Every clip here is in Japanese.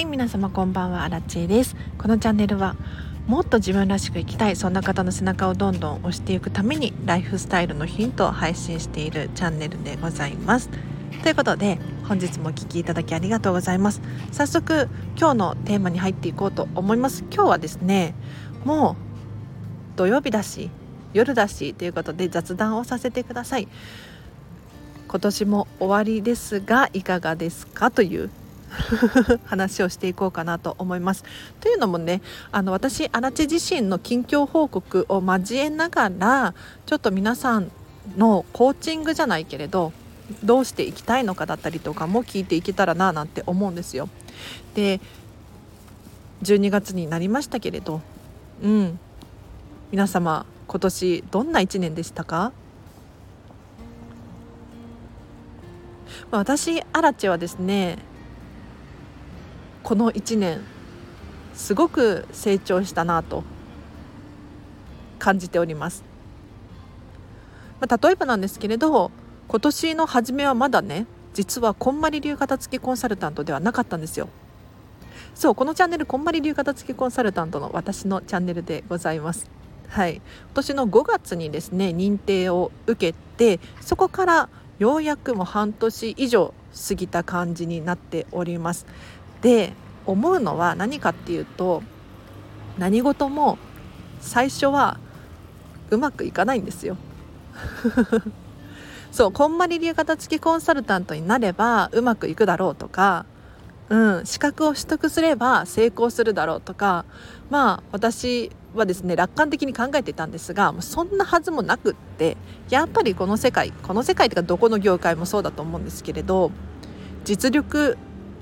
はい皆様こんばんはアラチェです。このチャンネルはもっと自分らしく生きたいそんな方の背中をどんどん押していくためにライフスタイルのヒントを配信しているチャンネルでございます。ということで本日もお聴きいただきありがとうございます。早速今日のテーマに入っていこうと思います。今日はですねもう土曜日だし夜だしということで雑談をさせてください。今年も終わりですがいかがですか？という 話をしていこうかなと思います。というのもねあの私足立自身の近況報告を交えながらちょっと皆さんのコーチングじゃないけれどどうしていきたいのかだったりとかも聞いていけたらななんて思うんですよ。で12月になりましたけれどうん皆様今年どんな1年でしたか？私アラチはですねこの1年すごく成長したなと感じております、まあ、例えばなんですけれど今年の初めはまだね実はこんまり流片付きコンサルタントではなかったんですよ。そうこのチャンネルこんまり流片付きコンサルタントの私のチャンネルでございます。はい。今年の5月にですね認定を受けてそこからようやくも半年以上過ぎた感じになっております。で思うのは何かっていうと何事も最初はうまくいかないんですよ。そうこんまり流型付きコンサルタントになればうまくいくだろうとか、うん、資格を取得すれば成功するだろうとかまあ私はですね楽観的に考えていたんですがそんなはずもなくってやっぱりこの世界この世界というかどこの業界もそうだと思うんですけれど実力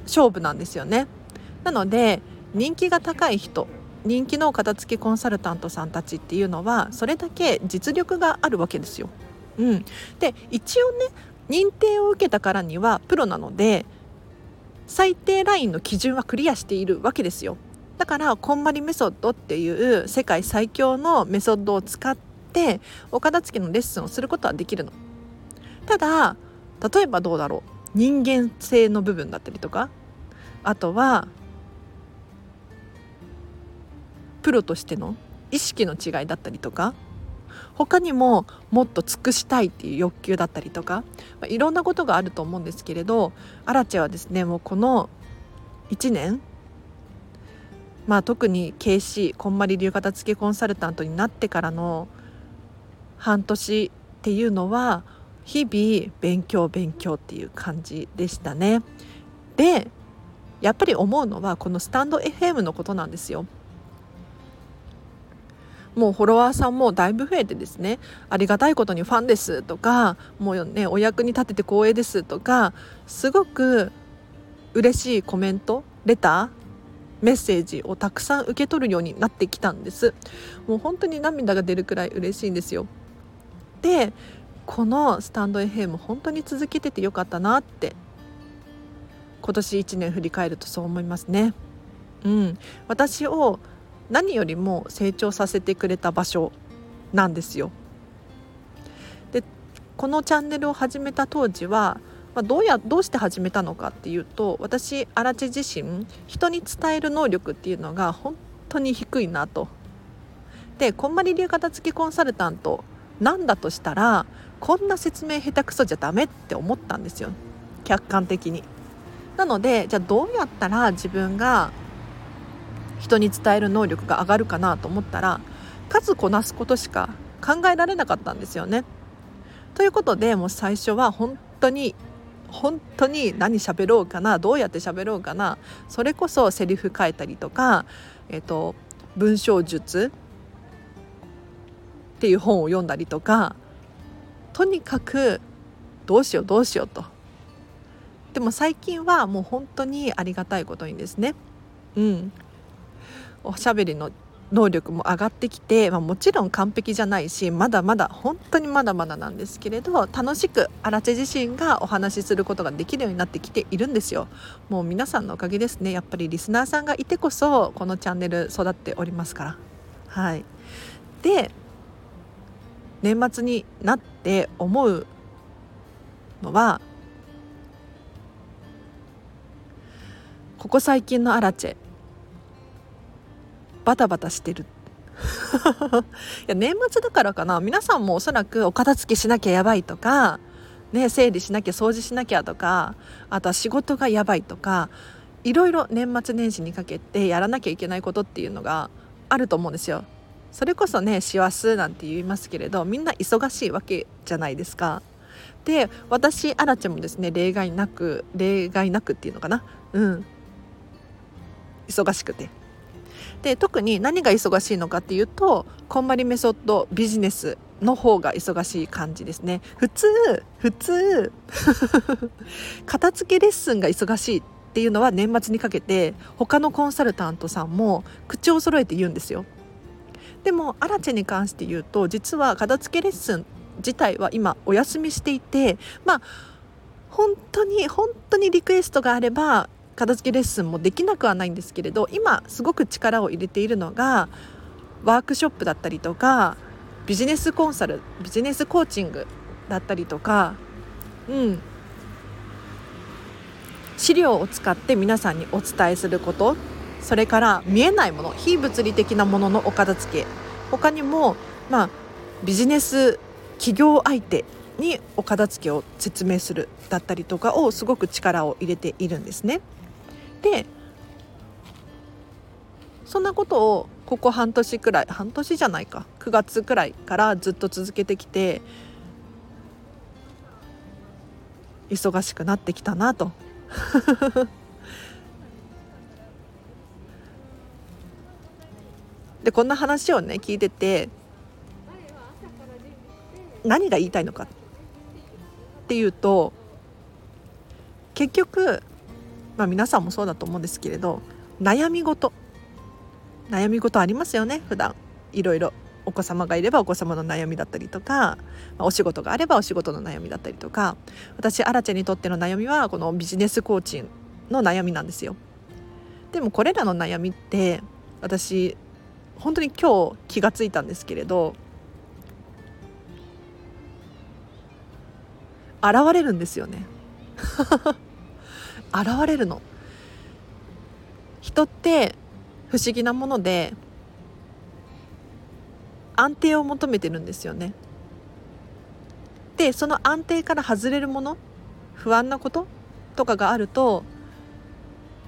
勝負なんですよねなので人気が高い人人気の片付けコンサルタントさんたちっていうのはそれだけ実力があるわけですよ。うん、で一応ね認定を受けたからにはプロなので最低ラインの基準はクリアしているわけですよ。だからこんまりメソッドっていう世界最強のメソッドを使ってお片付けのレッスンをすることはできるの。ただ例えばどうだろう人間性の部分だったりとかあとはプロとしての意識の違いだったりとか他にももっと尽くしたいっていう欲求だったりとか、まあ、いろんなことがあると思うんですけれどアラチェはですねもうこの1年まあ特に KC こんまり流型付きコンサルタントになってからの半年っていうのは日々勉強勉強っていう感じでしたね。でやっぱり思うのはこのスタンド FM のことなんですよ。もうフォロワーさんもだいぶ増えてですねありがたいことにファンですとかもうねお役に立てて光栄ですとかすごく嬉しいコメントレターメッセージをたくさん受け取るようになってきたんですもう本当に涙が出るくらい嬉しいんですよでこのスタンド FM 本当に続けててよかったなって今年1年振り返るとそう思いますね。うん、私を何よりも成長させてくれた場所なんですよ。でこのチャンネルを始めた当時は、まあ、どうやどうして始めたのかっていうと私荒地自身人に伝える能力っていうのが本当に低いなと。でこんまり流片付きコンサルタントなんだとしたらこんな説明下手くそじゃダメって思ったんですよ客観的に。なのでじゃあどうやったら自分が人に伝える能力が上がるかなと思ったら数こなすことしか考えられなかったんですよね。ということでもう最初は本当に本当に何喋ろうかなどうやって喋ろうかなそれこそセリフ変えたりとか、えーと文章術っていう本を読んだりとかとにかくどうしようどうしようとでも最近はもう本当にありがたいことにですね。うん。おしゃべりの能力も上がってきて、まあ、もちろん完璧じゃないしまだまだ本当にまだまだなんですけれど楽しく荒地自身がお話しすることができるようになってきているんですよ。もう皆さんのおかげですね。やっぱりリスナーさんがいてこそこのチャンネル育っておりますから。はい。で年末になって思うのはここ最近のアラチェ。バタバタしてる。いや年末だからかな。皆さんもおそらくお片付けしなきゃやばいとか、ね、整理しなきゃ掃除しなきゃとかあとは仕事がやばいとかいろいろ年末年始にかけてやらなきゃいけないことっていうのがあると思うんですよ。それこそね師走なんて言いますけれどみんな忙しいわけじゃないですか。で私アラチェもですね例外なく例外なくっていうのかな。うん。忙しくて。で特に何が忙しいのかっていうとこんまりメソッドビジネスの方が忙しい感じですね。普通普通片付けレッスンが忙しいっていうのは年末にかけて他のコンサルタントさんも口を揃えて言うんですよ。でもアラチェに関して言うと実は片付けレッスン自体は今お休みしていてまあ本当に本当にリクエストがあれば片付けレッスンもできなくはないんですけれど今すごく力を入れているのがワークショップだったりとかビジネスコンサルビジネスコーチングだったりとかうん資料を使って皆さんにお伝えすることそれから見えないもの非物理的なもののお片付け他にもまあビジネス企業相手にお片付けを説明するだったりとかをすごく力を入れているんですね。でそんなことをここ半年くらい半年じゃないか9月くらいからずっと続けてきて忙しくなってきたなと。でこんな話をね聞いてて何が言いたいのかっていうと結局まあ、皆さんもそうだと思うんですけれど悩み事。悩み事ありますよね普段。いろいろ。お子様がいればお子様の悩みだったりとか、お仕事があればお仕事の悩みだったりとか。私アラチェにとっての悩みはこのビジネスコーチの悩みなんですよ。でもこれらの悩みって私本当に今日気がついたんですけれど現れるんですよね。現れるの。人って不思議なもので安定を求めてるんですよね。でその安定から外れるもの不安なこととかがあると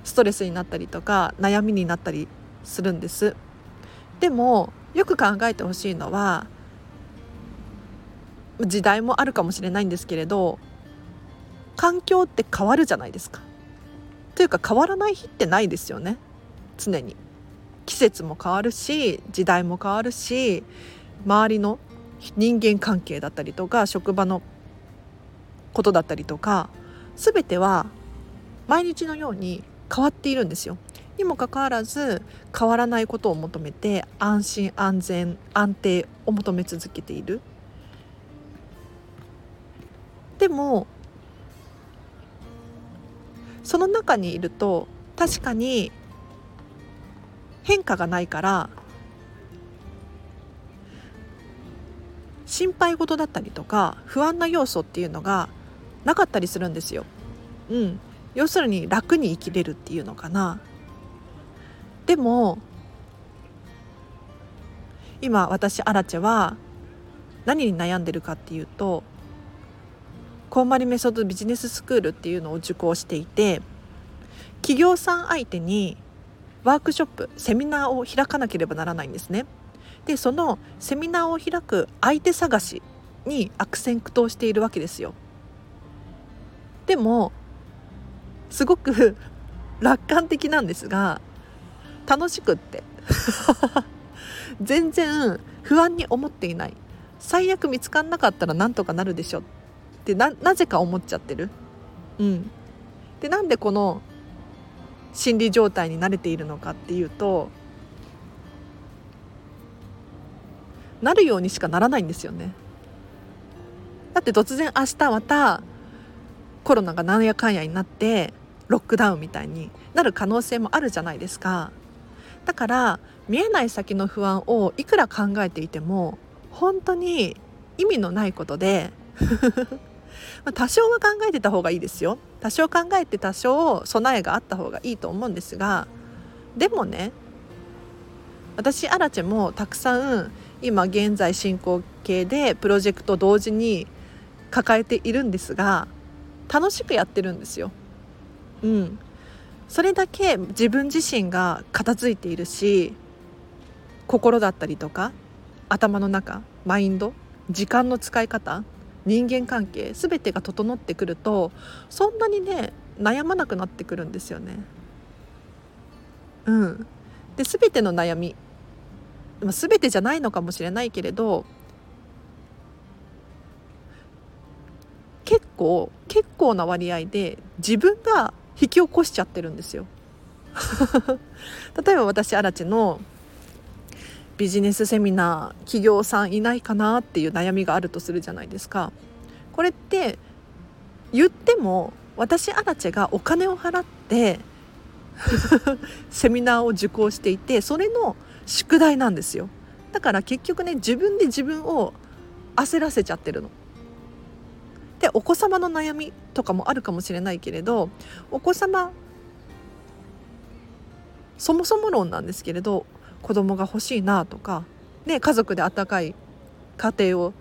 ストレスになったりとか悩みになったりするんです。でもよく考えてほしいのは時代もあるかもしれないんですけれど環境って変わるじゃないですか。というか変わらない日ってないですよね常に季節も変わるし時代も変わるし周りの人間関係だったりとか職場のことだったりとか全ては毎日のように変わっているんですよ。にもかかわらず変わらないことを求めて安心安全安定を求め続けている。でもその中にいると確かに変化がないから心配事だったりとか不安な要素っていうのがなかったりするんですよ。うん、要するに楽に生きれるっていうのかな。でも今私アラチェは何に悩んでるかっていうとコンマリメソッドビジネススクールっていうのを受講していて企業さん相手にワークショップセミナーを開かなければならないんですね。でそのセミナーを開く相手探しに悪戦苦闘しているわけですよ。でもすごく 楽観的なんですが楽しくって 全然不安に思っていない最悪見つかんなかったらなんとかなるでしょってなぜか思っちゃってる？うん、でなんでこの心理状態に慣れているのかっていうとなるようにしかならないんですよね。だって突然明日またコロナがなんやかんやになってロックダウンみたいになる可能性もあるじゃないですか。だから見えない先の不安をいくら考えていても本当に意味のないことでまあ、多少は考えてた方がいいですよ多少考えて多少備えがあった方がいいと思うんですがでもね私アラチェもたくさん今現在進行形でプロジェクト同時に抱えているんですが楽しくやってるんですよ。うん、それだけ自分自身が片付いているし心だったりとか頭の中マインド時間の使い方人間関係全てが整ってくるとそんなにね悩まなくなってくるんですよね。うん、で全ての悩み全てじゃないのかもしれないけれど結構結構な割合で自分が引き起こしちゃってるんですよ。例えば私アラチのビジネスセミナー企業さんいないかなっていう悩みがあるとするじゃないですかこれって言っても私アラチェがお金を払って セミナーを受講していてそれの宿題なんですよだから結局ね自分で自分を焦らせちゃってるの。でお子様の悩みとかもあるかもしれないけれどお子様そもそも論なんですけれど子供が欲しいなとか、ね、家族で温かい家庭を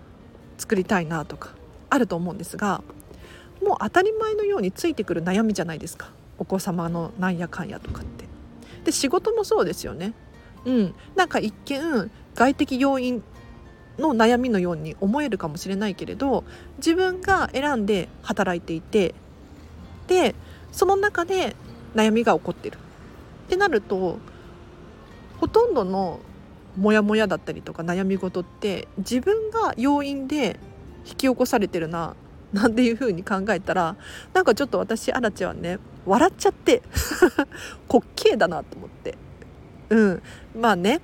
作りたいなとかあると思うんですがもう当たり前のようについてくる悩みじゃないですかお子様のなんやかんやとかって。で仕事もそうですよね。うん、なんか一見外的要因の悩みのように思えるかもしれないけれど自分が選んで働いていてでその中で悩みが起こってるってなるとほとんどのモヤモヤだったりとか悩み事って自分が要因で引き起こされてるななんていう風に考えたらなんかちょっと私アラチはね笑っちゃって 滑稽だなと思って。うん。まあね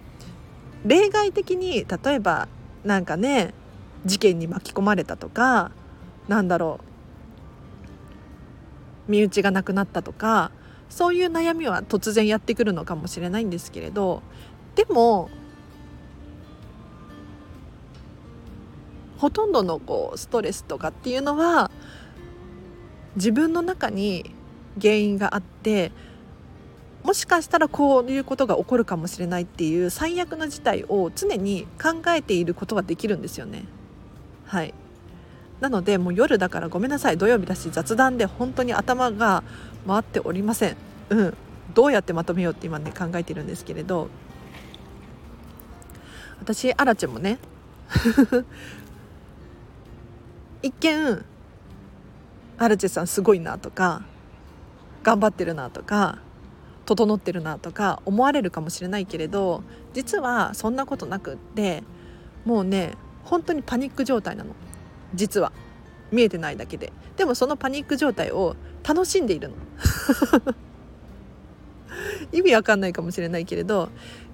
例外的に例えばなんかね事件に巻き込まれたとかなんだろう身内が亡くなったとかそういう悩みは突然やってくるのかもしれないんですけれどでもほとんどのこうストレスとかっていうのは自分の中に原因があってもしかしたらこういうことが起こるかもしれないっていう最悪の事態を常に考えていることができるんですよね。はいなのでもう夜だからごめんなさい。土曜日だし雑談で本当に頭が回っておりません。うん、どうやってまとめようって今ね考えてるんですけれど。私アラチェもね 一見アラチェさんすごいなとか頑張ってるなとか整ってるなとか思われるかもしれないけれど実はそんなことなくってもうね本当にパニック状態なの。実は見えてないだけで。でもそのパニック状態を楽しんでいるの。意味わかんないかもしれないけれど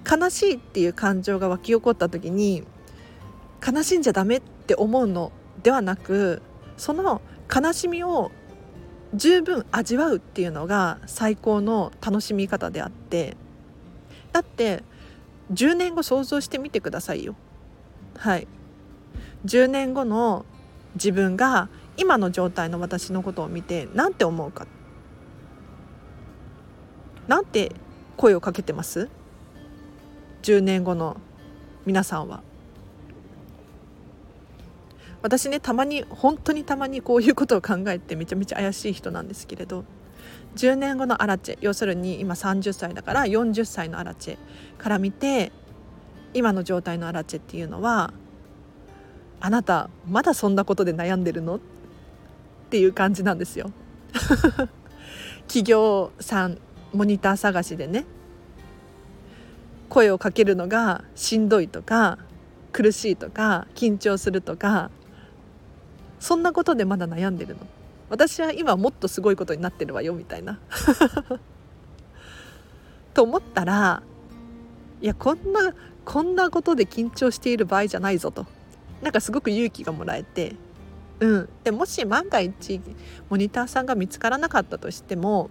悲しいっていう感情が湧き起こった時に悲しんじゃダメって思うのではなくその悲しみを十分味わうっていうのが最高の楽しみ方であって。だって10年後想像してみてくださいよ。はい。10年後の自分が今の状態の私のことを見て何て思うか？なんて声をかけてます？10年後の皆さんは。私ねたまに本当にたまにこういうことを考えてめちゃめちゃ怪しい人なんですけれど10年後のアラチェ要するに今30歳だから40歳のアラチェから見て今の状態のアラチェっていうのはあなたまだそんなことで悩んでるの？っていう感じなんですよ。企業さんモニター探しでね。声をかけるのがしんどいとか苦しいとか緊張するとかそんなことでまだ悩んでるの？私は今もっとすごいことになってるわよみたいな。と思ったらいやこんなこんなことで緊張している場合じゃないぞと。なんかすごく勇気がもらえてうん、でもし万が一モニターさんが見つからなかったとしても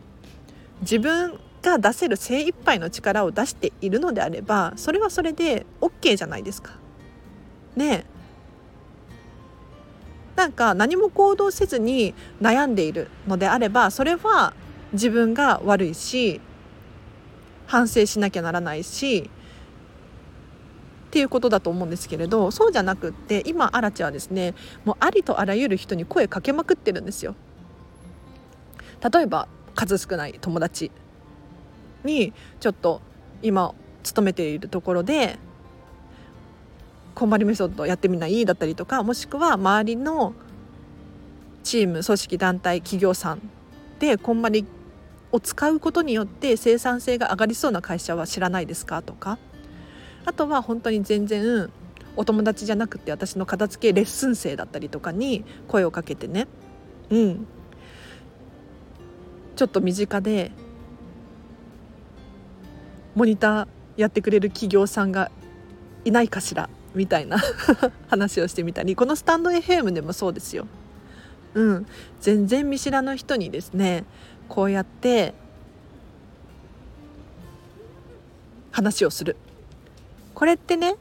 自分が出せる精一杯の力を出しているのであればそれはそれで OK じゃないですか。ねなんか何も行動せずに悩んでいるのであればそれは自分が悪いし反省しなきゃならないしっていうことだと思うんですけれどそうじゃなくって今アラチはですねもうありとあらゆる人に声かけまくってるんですよ。例えば数少ない友達にちょっと今勤めているところでこんまりメソッドやってみない？だったりとかもしくは周りのチーム組織団体企業さんでこんまりを使うことによって生産性が上がりそうな会社は知らないですか？とか。あとは本当に全然お友達じゃなくて私の片付けレッスン生だったりとかに声をかけてね。うん。ちょっと身近でモニターやってくれる企業さんがいないかしらみたいな 話をしてみたり。このスタンド FM でもそうですよ。うん、全然見知らぬ人にですねこうやって話をする。これってね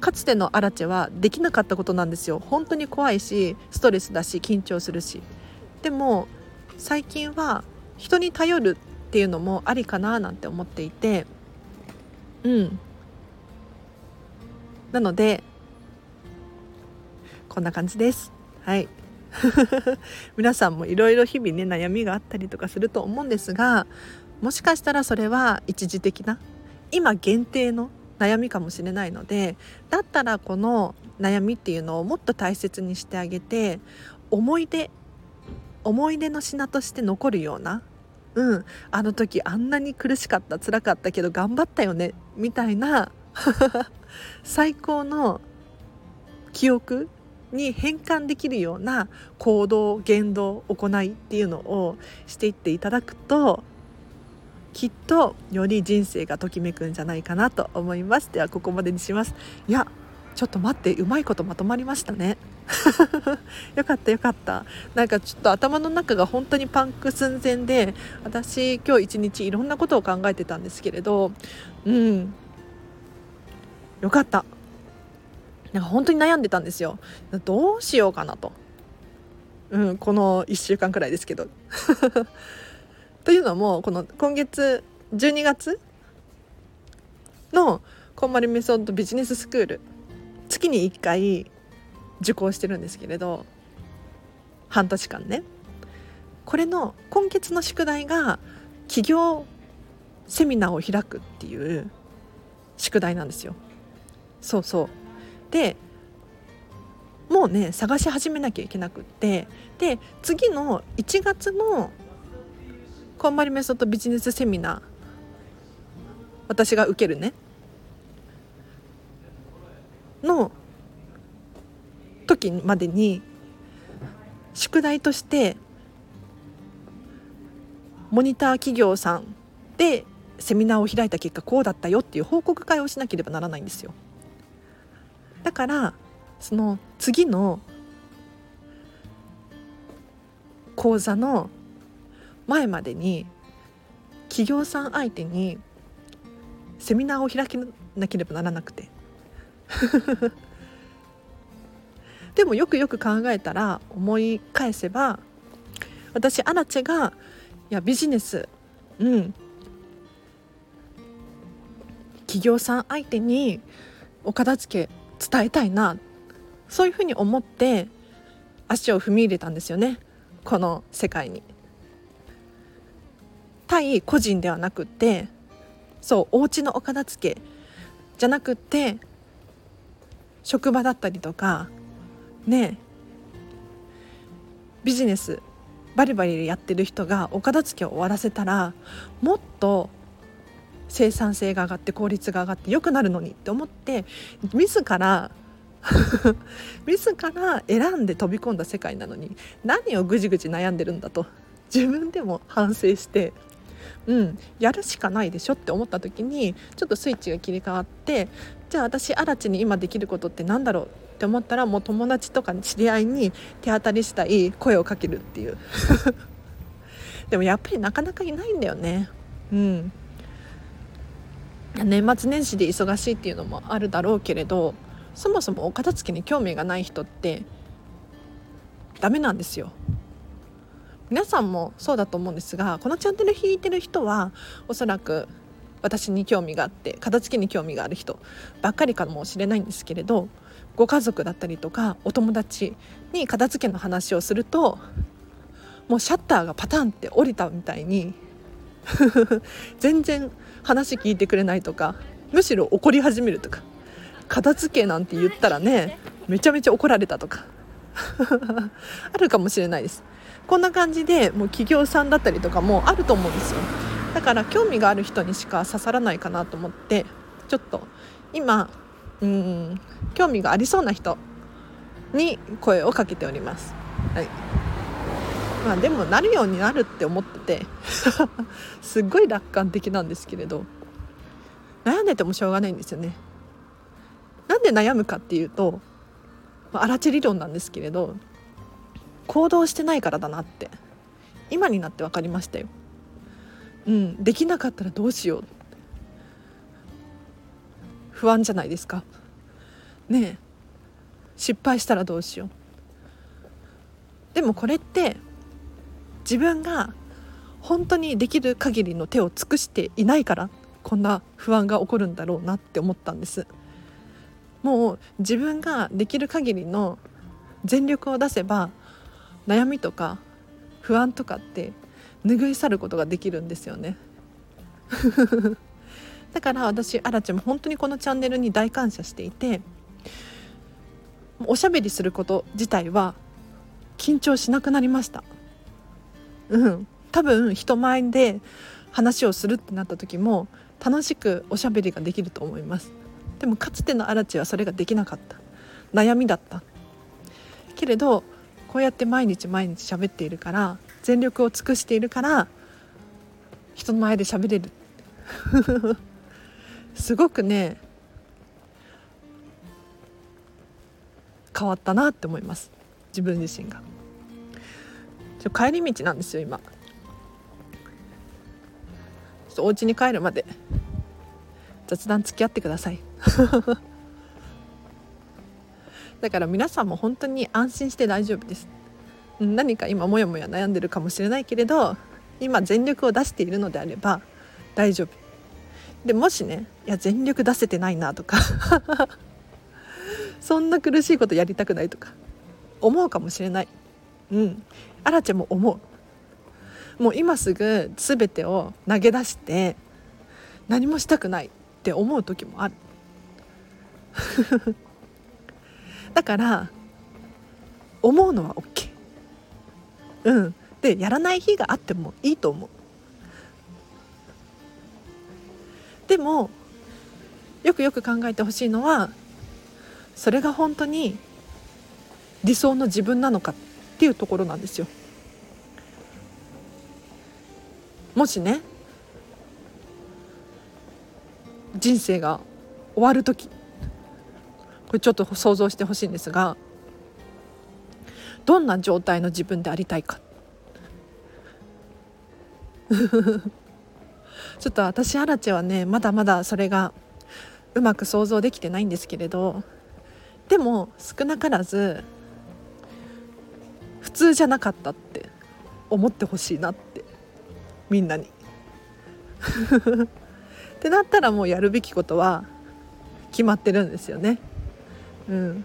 かつてのアラチェはできなかったことなんですよ。本当に怖いしストレスだし緊張するし。でも最近は人に頼るっていうのもありかななんて思っていて。うん。なのでこんな感じです。はい。皆さんもいろいろ日々ね悩みがあったりとかすると思うんですがもしかしたらそれは一時的な今限定の悩みかもしれないのでだったらこの悩みっていうのをもっと大切にしてあげて思い出思い出の品として残るようなうんあの時あんなに苦しかった辛かったけど頑張ったよねみたいな 最高の記憶に変換できるような行動言動行いっていうのをしていっていただくときっとより人生がときめくんじゃないかなと思います。ではここまでにします。いやちょっと待ってうまいことまとまりましたね。よかったよかった。なんかちょっと頭の中が本当にパンク寸前で私今日一日いろんなことを考えてたんですけれどうん。よかった。なんか本当に悩んでたんですよ。どうしようかなと。うんこの1週間くらいですけど。というのもこの今月12月のこんまりメソッドビジネススクール月に1回受講してるんですけれど半年間ねこれの今月の宿題が企業セミナーを開くっていう宿題なんですよ。そうそうでもうね探し始めなきゃいけなくってで次の1月のこんまりメソッドビジネスセミナー。私が受けるね。の時までに宿題としてモニター企業さんでセミナーを開いた結果こうだったよっていう報告会をしなければならないんですよ。だからその次の講座の前までに企業さん相手にセミナーを開けなければならなくて。でもよくよく考えたら思い返せば私アラチェがいやビジネスうん。企業さん相手にお片付け伝えたいな。そういうふうに思って足を踏み入れたんですよね。この世界に。対個人ではなくてそうお家のお片付けじゃなくって職場だったりとかねビジネスバリバリやってる人がお片付けを終わらせたらもっと生産性が上がって効率が上がって良くなるのにって思って自ら 自ら選んで飛び込んだ世界なのに何をぐじぐじ悩んでるんだと自分でも反省してうんやるしかないでしょって思った時にちょっとスイッチが切り替わってじゃあ私嵐地に今できることって何だろうって思ったらもう友達とか知り合いに手当たりしたい声をかけるっていう。でもやっぱりなかなかいないんだよね。うん。年末年始で忙しいっていうのもあるだろうけれどそもそもお片付けに興味がない人ってダメなんですよ。皆さんもそうだと思うんですがこのチャンネル弾いてる人はおそらく私に興味があって片付けに興味がある人ばっかりかもしれないんですけれどご家族だったりとかお友達に片付けの話をするともうシャッターがパタンって降りたみたいに 全然話聞いてくれないとかむしろ怒り始めるとか片付けなんて言ったらねめちゃめちゃ怒られたとか あるかもしれないです。こんな感じでもう企業さんだったりとかもあると思うんですよ。だから興味がある人にしか刺さらないかなと思ってちょっと今うん興味がありそうな人に声をかけております、はい。まあ、でもなるようになるって思ってて すっごい楽観的なんですけれど悩んでてもしょうがないんですよね。なんで悩むかっていうと、まあ、荒地理論なんですけれど行動してないからだなって今になって分かりましたよ。うん、できなかったらどうしよう不安じゃないですか。ねえ失敗したらどうしよう。でもこれって自分が本当にできる限りの手を尽くしていないからこんな不安が起こるんだろうなって思ったんですもう自分ができる限りの全力を出せば悩みとか不安とかって拭い去ることができるんですよね。だから私あらちゃんも本当にこのチャンネルに大感謝していておしゃべりすること自体は緊張しなくなりました。うん。多分人前で話をするってなった時も楽しくおしゃべりができると思います。でもかつてのアラチはそれができなかった。悩みだった。けれどこうやって毎日毎日喋っているから全力を尽くしているから人の前で喋れる。すごくね変わったなって思います。自分自身が。ちょ帰り道なんですよ今。ちょっとお家に帰るまで。雑談付き合ってください。だから皆さんも本当に安心して大丈夫です。何か今モヤモヤ悩んでるかもしれないけれど今全力を出しているのであれば大丈夫。でもしねいや全力出せてないなとか そんな苦しいことやりたくないとか思うかもしれない。うん。あらちゃんも思う。もう今すぐ全てを投げ出して何もしたくないって思う時もある。だから思うのは OK うん。でやらない日があってもいいと思う。でもよくよく考えてほしいのはそれが本当に理想の自分なのかっていうところなんですよ。もしね人生が終わる時これちょっと想像してほしいんですがどんな状態の自分でありたいか ちょっと私アラチェはねまだまだそれがうまく想像できてないんですけれどでも少なからず普通じゃなかったって思ってほしいなってみんなに。ってなったらもうやるべきことは決まってるんですよね。うん、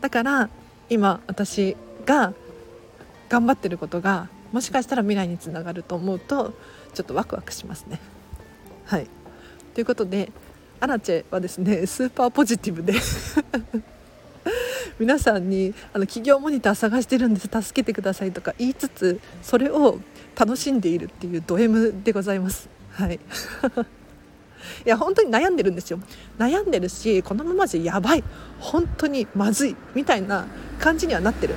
だから今私が頑張ってることがもしかしたら未来につながると思うとちょっとワクワクしますね。はいということでアラチェはですね スーパーポジティブで 皆さんにあの企業モニター探してるんです助けてくださいとか言いつつそれを楽しんでいるっていうド M でございます。はいいや本当に悩んでるんですよ。悩んでるしこのままじゃやばい。本当にまずいみたいな感じにはなってる、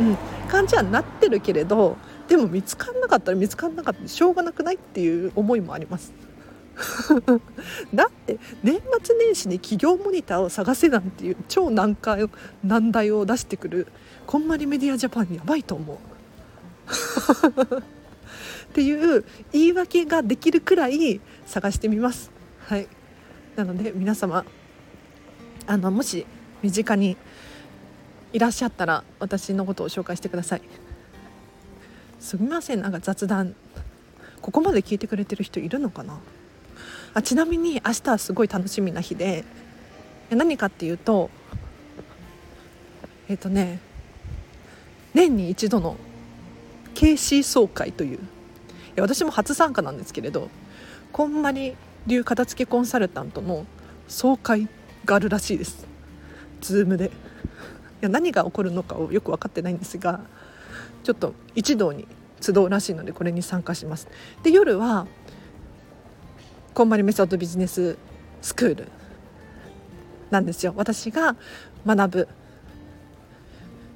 うん、感じはなってるけれどでも見つかんなかったら見つかんなかったしょうがなくないっていう思いもあります。だって年末年始に企業モニターを探せなんていう超難解難題を出してくるこんまりメディアジャパンやばいと思う。っていう言い訳ができるくらい探してみます。はい。なので皆様あのもし身近にいらっしゃったら私のことを紹介してください。すみません。なんか雑談。ここまで聞いてくれてる人いるのかな？あちなみに明日はすごい楽しみな日で何かっていうとえっ、ー、とね年に一度の KC 総会という私も初参加なんですけれどこんまり流片付けコンサルタントの総会があるらしいです。ズームで。いや何が起こるのかをよく分かってないんですがちょっと一堂に集うらしいのでこれに参加します。で夜はこんまりメソッドビジネススクールなんですよ。私が学ぶ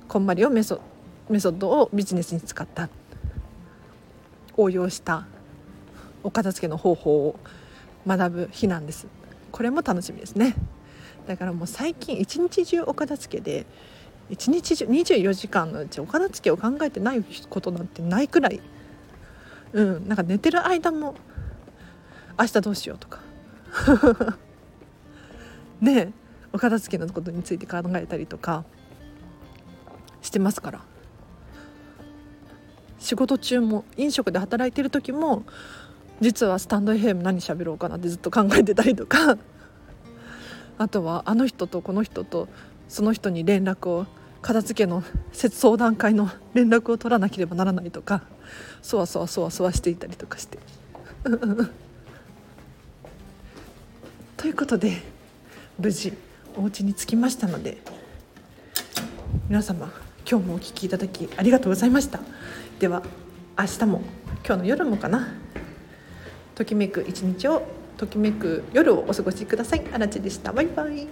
こんまりをメソメソッドをビジネスに使った。応用したお片付けの方法を学ぶ日なんです。これも楽しみですね。だからもう最近一日中お片付けで一日中24時間のうちお片付けを考えてないことなんてないくらいうんなんか寝てる間も明日どうしようとか。ねお片付けのことについて考えたりとかしてますから。仕事中も飲食で働いてる時も実はスタンド FM 何喋ろうかなってずっと考えてたりとか。あとはあの人とこの人とその人に連絡を片付けの相談会の連絡を取らなければならないとか。そわそわそわそわしていたりとかして。ということで無事お家に着きましたので皆様今日もお聴きいただきありがとうございました。では明日も今日の夜もかな。ときめく一日をときめく夜をお過ごしください。あらちでした。バイバイ。